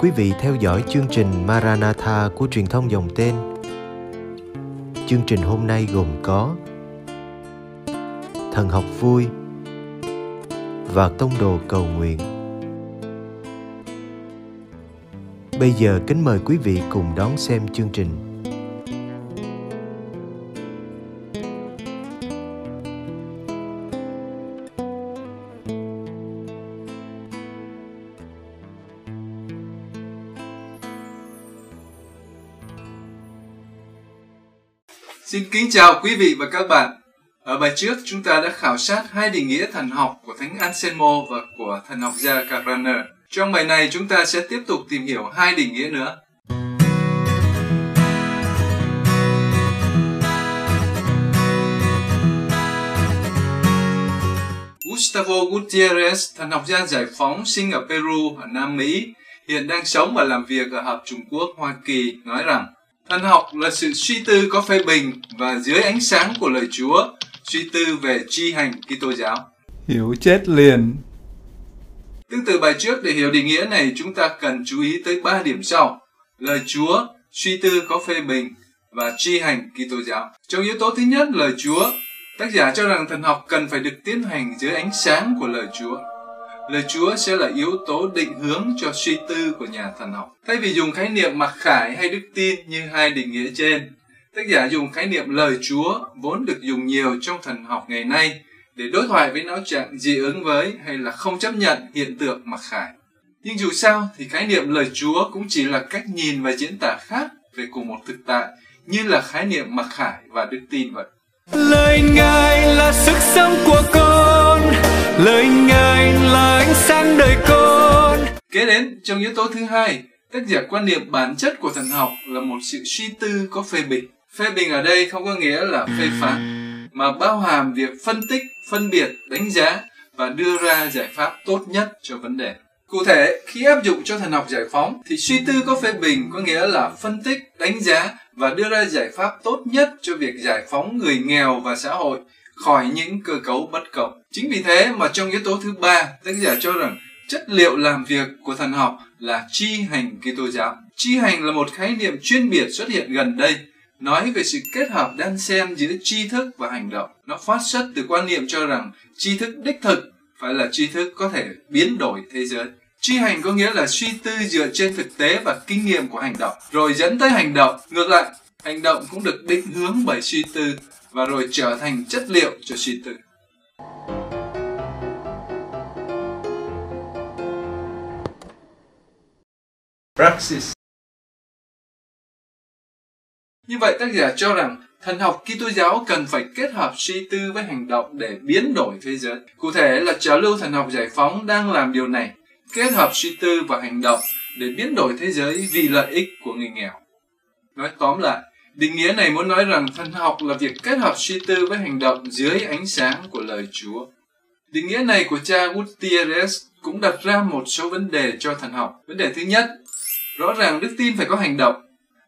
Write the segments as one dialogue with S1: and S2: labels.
S1: quý vị theo dõi chương trình Maranatha của truyền thông dòng tên. Chương trình hôm nay gồm có Thần học vui và tông đồ cầu nguyện. Bây giờ kính mời quý vị cùng đón xem chương trình.
S2: Kính chào quý vị và các bạn. Ở bài trước chúng ta đã khảo sát hai định nghĩa thần học của Thánh Anselmo và của thần học gia Carraner. Trong bài này chúng ta sẽ tiếp tục tìm hiểu hai định nghĩa nữa. Gustavo Gutierrez, thần học gia giải phóng sinh ở Peru ở Nam Mỹ, hiện đang sống và làm việc ở Hợp Trung Quốc, Hoa Kỳ, nói rằng Thần học là sự suy tư có phê bình và dưới ánh sáng của lời Chúa, suy tư về tri hành Kitô giáo.
S3: Hiểu chết liền.
S2: Tương tự bài trước để hiểu định nghĩa này chúng ta cần chú ý tới ba điểm sau. Lời Chúa, suy tư có phê bình và tri hành Kitô giáo. Trong yếu tố thứ nhất lời Chúa, tác giả cho rằng thần học cần phải được tiến hành dưới ánh sáng của lời Chúa lời Chúa sẽ là yếu tố định hướng cho suy tư của nhà thần học. Thay vì dùng khái niệm mặc khải hay đức tin như hai định nghĩa trên, tác giả dùng khái niệm lời Chúa vốn được dùng nhiều trong thần học ngày nay để đối thoại với não trạng dị ứng với hay là không chấp nhận hiện tượng mặc khải. Nhưng dù sao thì khái niệm lời Chúa cũng chỉ là cách nhìn và diễn tả khác về cùng một thực tại như là khái niệm mặc khải và đức tin vậy.
S4: Lời Ngài là sức sống của con lời ngài là ánh sáng đời con.
S2: Kế đến trong yếu tố thứ hai tác giả quan niệm bản chất của thần học là một sự suy tư có phê bình. Phê bình ở đây không có nghĩa là phê phán mà bao hàm việc phân tích phân biệt đánh giá và đưa ra giải pháp tốt nhất cho vấn đề. Cụ thể, khi áp dụng cho thần học giải phóng thì suy tư có phê bình có nghĩa là phân tích, đánh giá và đưa ra giải pháp tốt nhất cho việc giải phóng người nghèo và xã hội khỏi những cơ cấu bất cộng. Chính vì thế mà trong yếu tố thứ ba, tác giả cho rằng chất liệu làm việc của thần học là chi hành Kitô giáo. Chi hành là một khái niệm chuyên biệt xuất hiện gần đây, nói về sự kết hợp đan xen giữa tri thức và hành động. Nó phát xuất từ quan niệm cho rằng tri thức đích thực phải là tri thức có thể biến đổi thế giới. Chi hành có nghĩa là suy tư dựa trên thực tế và kinh nghiệm của hành động, rồi dẫn tới hành động. Ngược lại, hành động cũng được định hướng bởi suy tư và rồi trở thành chất liệu cho suy tư. Praxis Như vậy tác giả cho rằng thần học Kitô giáo cần phải kết hợp suy tư với hành động để biến đổi thế giới. Cụ thể là trào lưu thần học giải phóng đang làm điều này, kết hợp suy tư và hành động để biến đổi thế giới vì lợi ích của người nghèo. Nói tóm lại, Định nghĩa này muốn nói rằng thần học là việc kết hợp suy tư với hành động dưới ánh sáng của lời Chúa. Định nghĩa này của cha Gutierrez cũng đặt ra một số vấn đề cho thần học. Vấn đề thứ nhất, rõ ràng đức tin phải có hành động.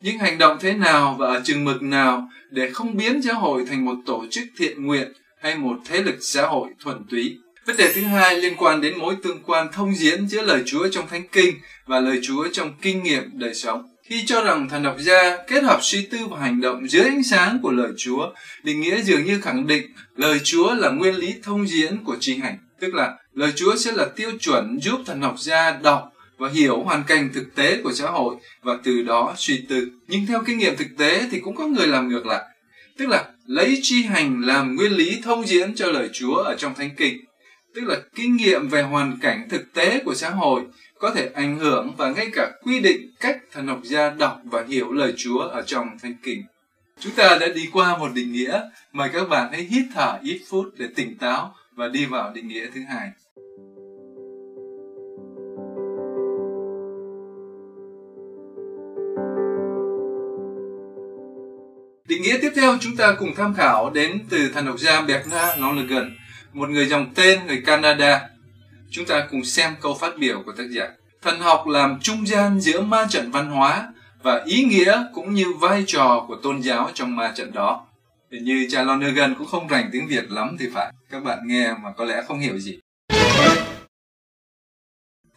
S2: Nhưng hành động thế nào và ở chừng mực nào để không biến giáo hội thành một tổ chức thiện nguyện hay một thế lực xã hội thuần túy. Vấn đề thứ hai liên quan đến mối tương quan thông diễn giữa lời Chúa trong Thánh Kinh và lời Chúa trong kinh nghiệm đời sống. Khi cho rằng thần học gia kết hợp suy tư và hành động dưới ánh sáng của lời Chúa, định nghĩa dường như khẳng định lời Chúa là nguyên lý thông diễn của tri hành. Tức là lời Chúa sẽ là tiêu chuẩn giúp thần học gia đọc và hiểu hoàn cảnh thực tế của xã hội và từ đó suy tư. Nhưng theo kinh nghiệm thực tế thì cũng có người làm ngược lại. Tức là lấy tri hành làm nguyên lý thông diễn cho lời Chúa ở trong Thánh Kinh. Tức là kinh nghiệm về hoàn cảnh thực tế của xã hội có thể ảnh hưởng và ngay cả quy định cách thần học gia đọc và hiểu lời Chúa ở trong Thánh Kinh. Chúng ta đã đi qua một định nghĩa, mời các bạn hãy hít thở ít phút để tỉnh táo và đi vào định nghĩa thứ hai. Định nghĩa tiếp theo chúng ta cùng tham khảo đến từ thần học gia Bernard Lonergan, một người dòng tên người Canada Chúng ta cùng xem câu phát biểu của tác giả. Thần học làm trung gian giữa ma trận văn hóa và ý nghĩa cũng như vai trò của tôn giáo trong ma trận đó. Hình như cha Lonergan cũng không rành tiếng Việt lắm thì phải. Các bạn nghe mà có lẽ không hiểu gì.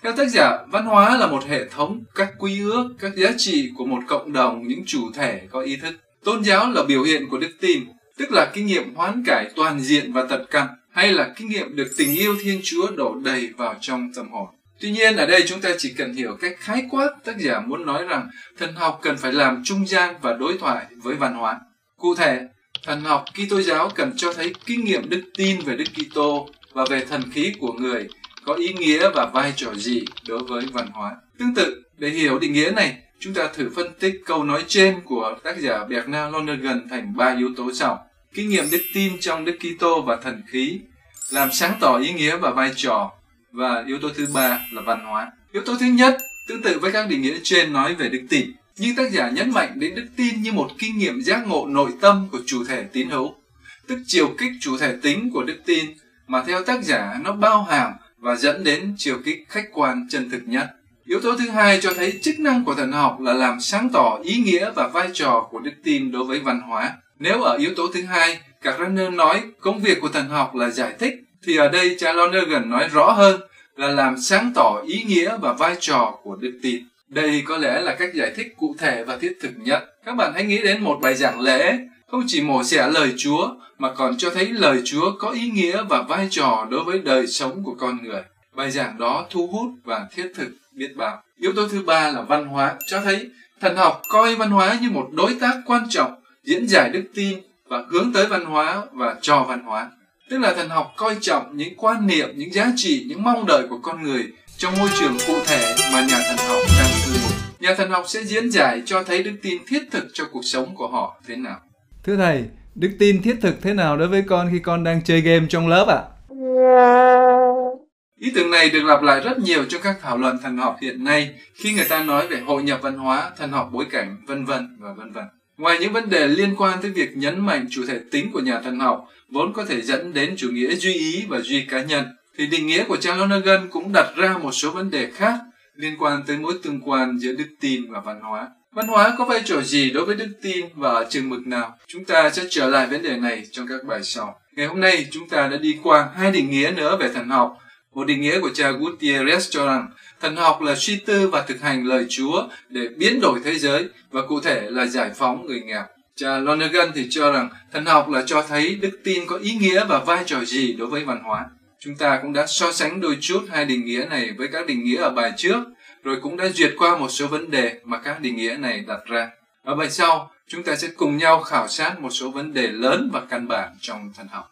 S2: Theo tác giả, văn hóa là một hệ thống các quy ước, các giá trị của một cộng đồng những chủ thể có ý thức. Tôn giáo là biểu hiện của đức tin, tức là kinh nghiệm hoán cải toàn diện và tận căn, hay là kinh nghiệm được tình yêu Thiên Chúa đổ đầy vào trong tâm hồn. Tuy nhiên ở đây chúng ta chỉ cần hiểu cách khái quát tác giả muốn nói rằng thần học cần phải làm trung gian và đối thoại với văn hóa. Cụ thể, thần học Kitô giáo cần cho thấy kinh nghiệm đức tin về Đức Kitô và về thần khí của người có ý nghĩa và vai trò gì đối với văn hóa. Tương tự, để hiểu định nghĩa này, chúng ta thử phân tích câu nói trên của tác giả Bernard Lonergan thành ba yếu tố sau. Kinh nghiệm đức tin trong Đức Kitô và thần khí, làm sáng tỏ ý nghĩa và vai trò, và yếu tố thứ ba là văn hóa. Yếu tố thứ nhất, tương tự với các định nghĩa trên nói về đức tin, nhưng tác giả nhấn mạnh đến đức tin như một kinh nghiệm giác ngộ nội tâm của chủ thể tín hữu, tức chiều kích chủ thể tính của đức tin mà theo tác giả nó bao hàm và dẫn đến chiều kích khách quan chân thực nhất. Yếu tố thứ hai cho thấy chức năng của thần học là làm sáng tỏ ý nghĩa và vai trò của đức tin đối với văn hóa. Nếu ở yếu tố thứ hai, Carraner nói công việc của thần học là giải thích, thì ở đây cha Lonergan nói rõ hơn là làm sáng tỏ ý nghĩa và vai trò của đức tin. Đây có lẽ là cách giải thích cụ thể và thiết thực nhất. Các bạn hãy nghĩ đến một bài giảng lễ, không chỉ mổ xẻ lời Chúa mà còn cho thấy lời Chúa có ý nghĩa và vai trò đối với đời sống của con người. Bài giảng đó thu hút và thiết thực biết bao. Yếu tố thứ ba là văn hóa, cho thấy thần học coi văn hóa như một đối tác quan trọng diễn giải đức tin và hướng tới văn hóa và cho văn hóa. Tức là thần học coi trọng những quan niệm, những giá trị, những mong đợi của con người trong môi trường cụ thể mà nhà thần học đang cư ngụ. Nhà thần học sẽ diễn giải cho thấy đức tin thiết thực cho cuộc sống của họ thế nào.
S3: Thưa thầy, đức tin thiết thực thế nào đối với con khi con đang chơi game trong lớp ạ? À?
S2: Ý tưởng này được lặp lại rất nhiều trong các thảo luận thần học hiện nay khi người ta nói về hội nhập văn hóa, thần học bối cảnh, vân vân và vân vân. Ngoài những vấn đề liên quan tới việc nhấn mạnh chủ thể tính của nhà thần học vốn có thể dẫn đến chủ nghĩa duy ý và duy cá nhân, thì định nghĩa của Charles Lonergan cũng đặt ra một số vấn đề khác liên quan tới mối tương quan giữa đức tin và văn hóa. Văn hóa có vai trò gì đối với đức tin và ở chừng mực nào? Chúng ta sẽ trở lại vấn đề này trong các bài sau. Ngày hôm nay chúng ta đã đi qua hai định nghĩa nữa về thần học. Một định nghĩa của cha Gutierrez cho rằng thần học là suy tư và thực hành lời Chúa để biến đổi thế giới và cụ thể là giải phóng người nghèo. Cha Lonergan thì cho rằng thần học là cho thấy đức tin có ý nghĩa và vai trò gì đối với văn hóa. Chúng ta cũng đã so sánh đôi chút hai định nghĩa này với các định nghĩa ở bài trước rồi cũng đã duyệt qua một số vấn đề mà các định nghĩa này đặt ra. Ở bài sau, chúng ta sẽ cùng nhau khảo sát một số vấn đề lớn và căn bản trong thần học.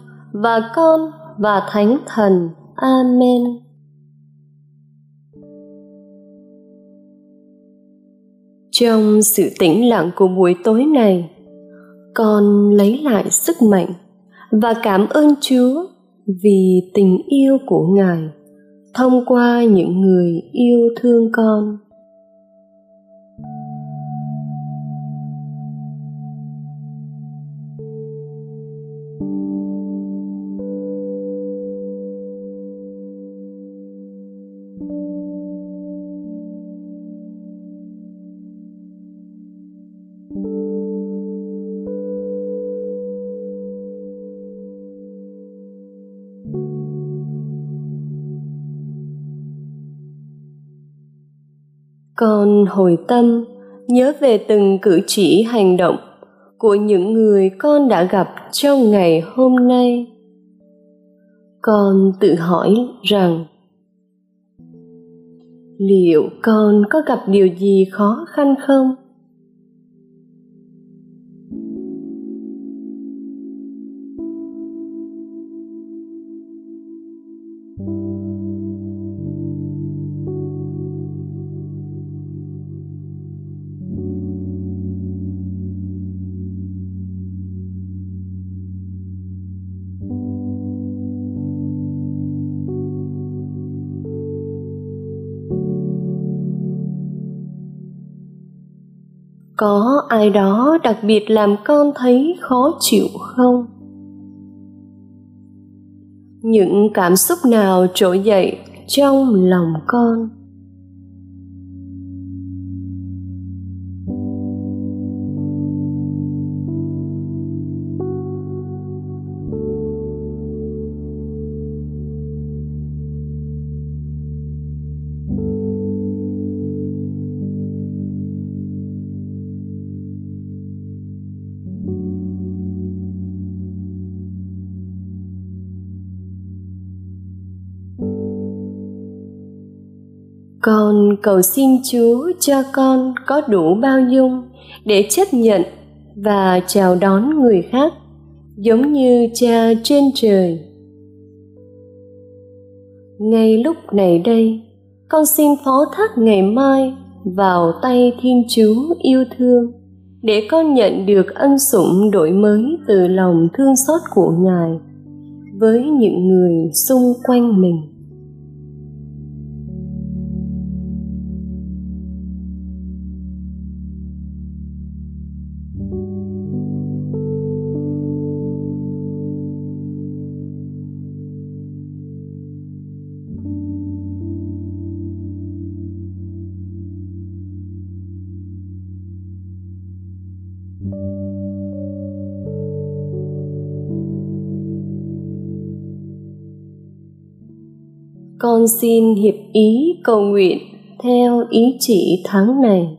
S5: và Con và Thánh Thần. Amen. Trong sự tĩnh lặng của buổi tối này, con lấy lại sức mạnh và cảm ơn Chúa vì tình yêu của Ngài thông qua những người yêu thương con con hồi tâm, nhớ về từng cử chỉ hành động của những người con đã gặp trong ngày hôm nay. Con tự hỏi rằng, liệu con có gặp điều gì khó khăn không? Có ai đó đặc biệt làm con thấy khó chịu không? Những cảm xúc nào trỗi dậy trong lòng con? Con cầu xin chúa cho con có đủ bao dung để chấp nhận và chào đón người khác, giống như cha trên trời. Ngay lúc này đây, con xin phó thác ngày mai vào tay thiên chúa yêu thương, để con nhận được ân sủng đổi mới từ lòng thương xót của ngài với những người xung quanh mình. Con xin hiệp ý cầu nguyện theo ý chỉ tháng này.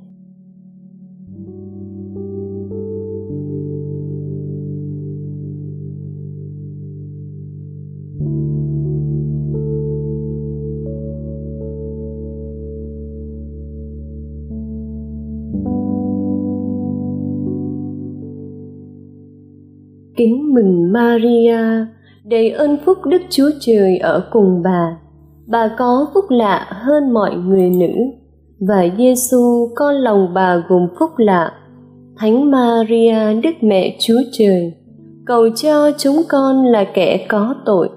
S5: Kính mừng Maria, đầy ơn phúc Đức Chúa Trời ở cùng bà bà có phúc lạ hơn mọi người nữ và Giêsu con lòng bà gồm phúc lạ Thánh Maria, Đức Mẹ Chúa Trời, cầu cho chúng con là kẻ có tội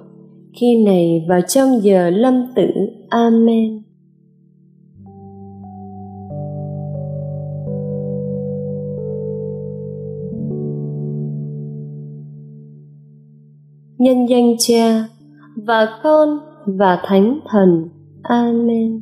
S5: khi này và trong giờ lâm tử. Amen. Nhân danh Cha và Con và Thánh Thần. Amen.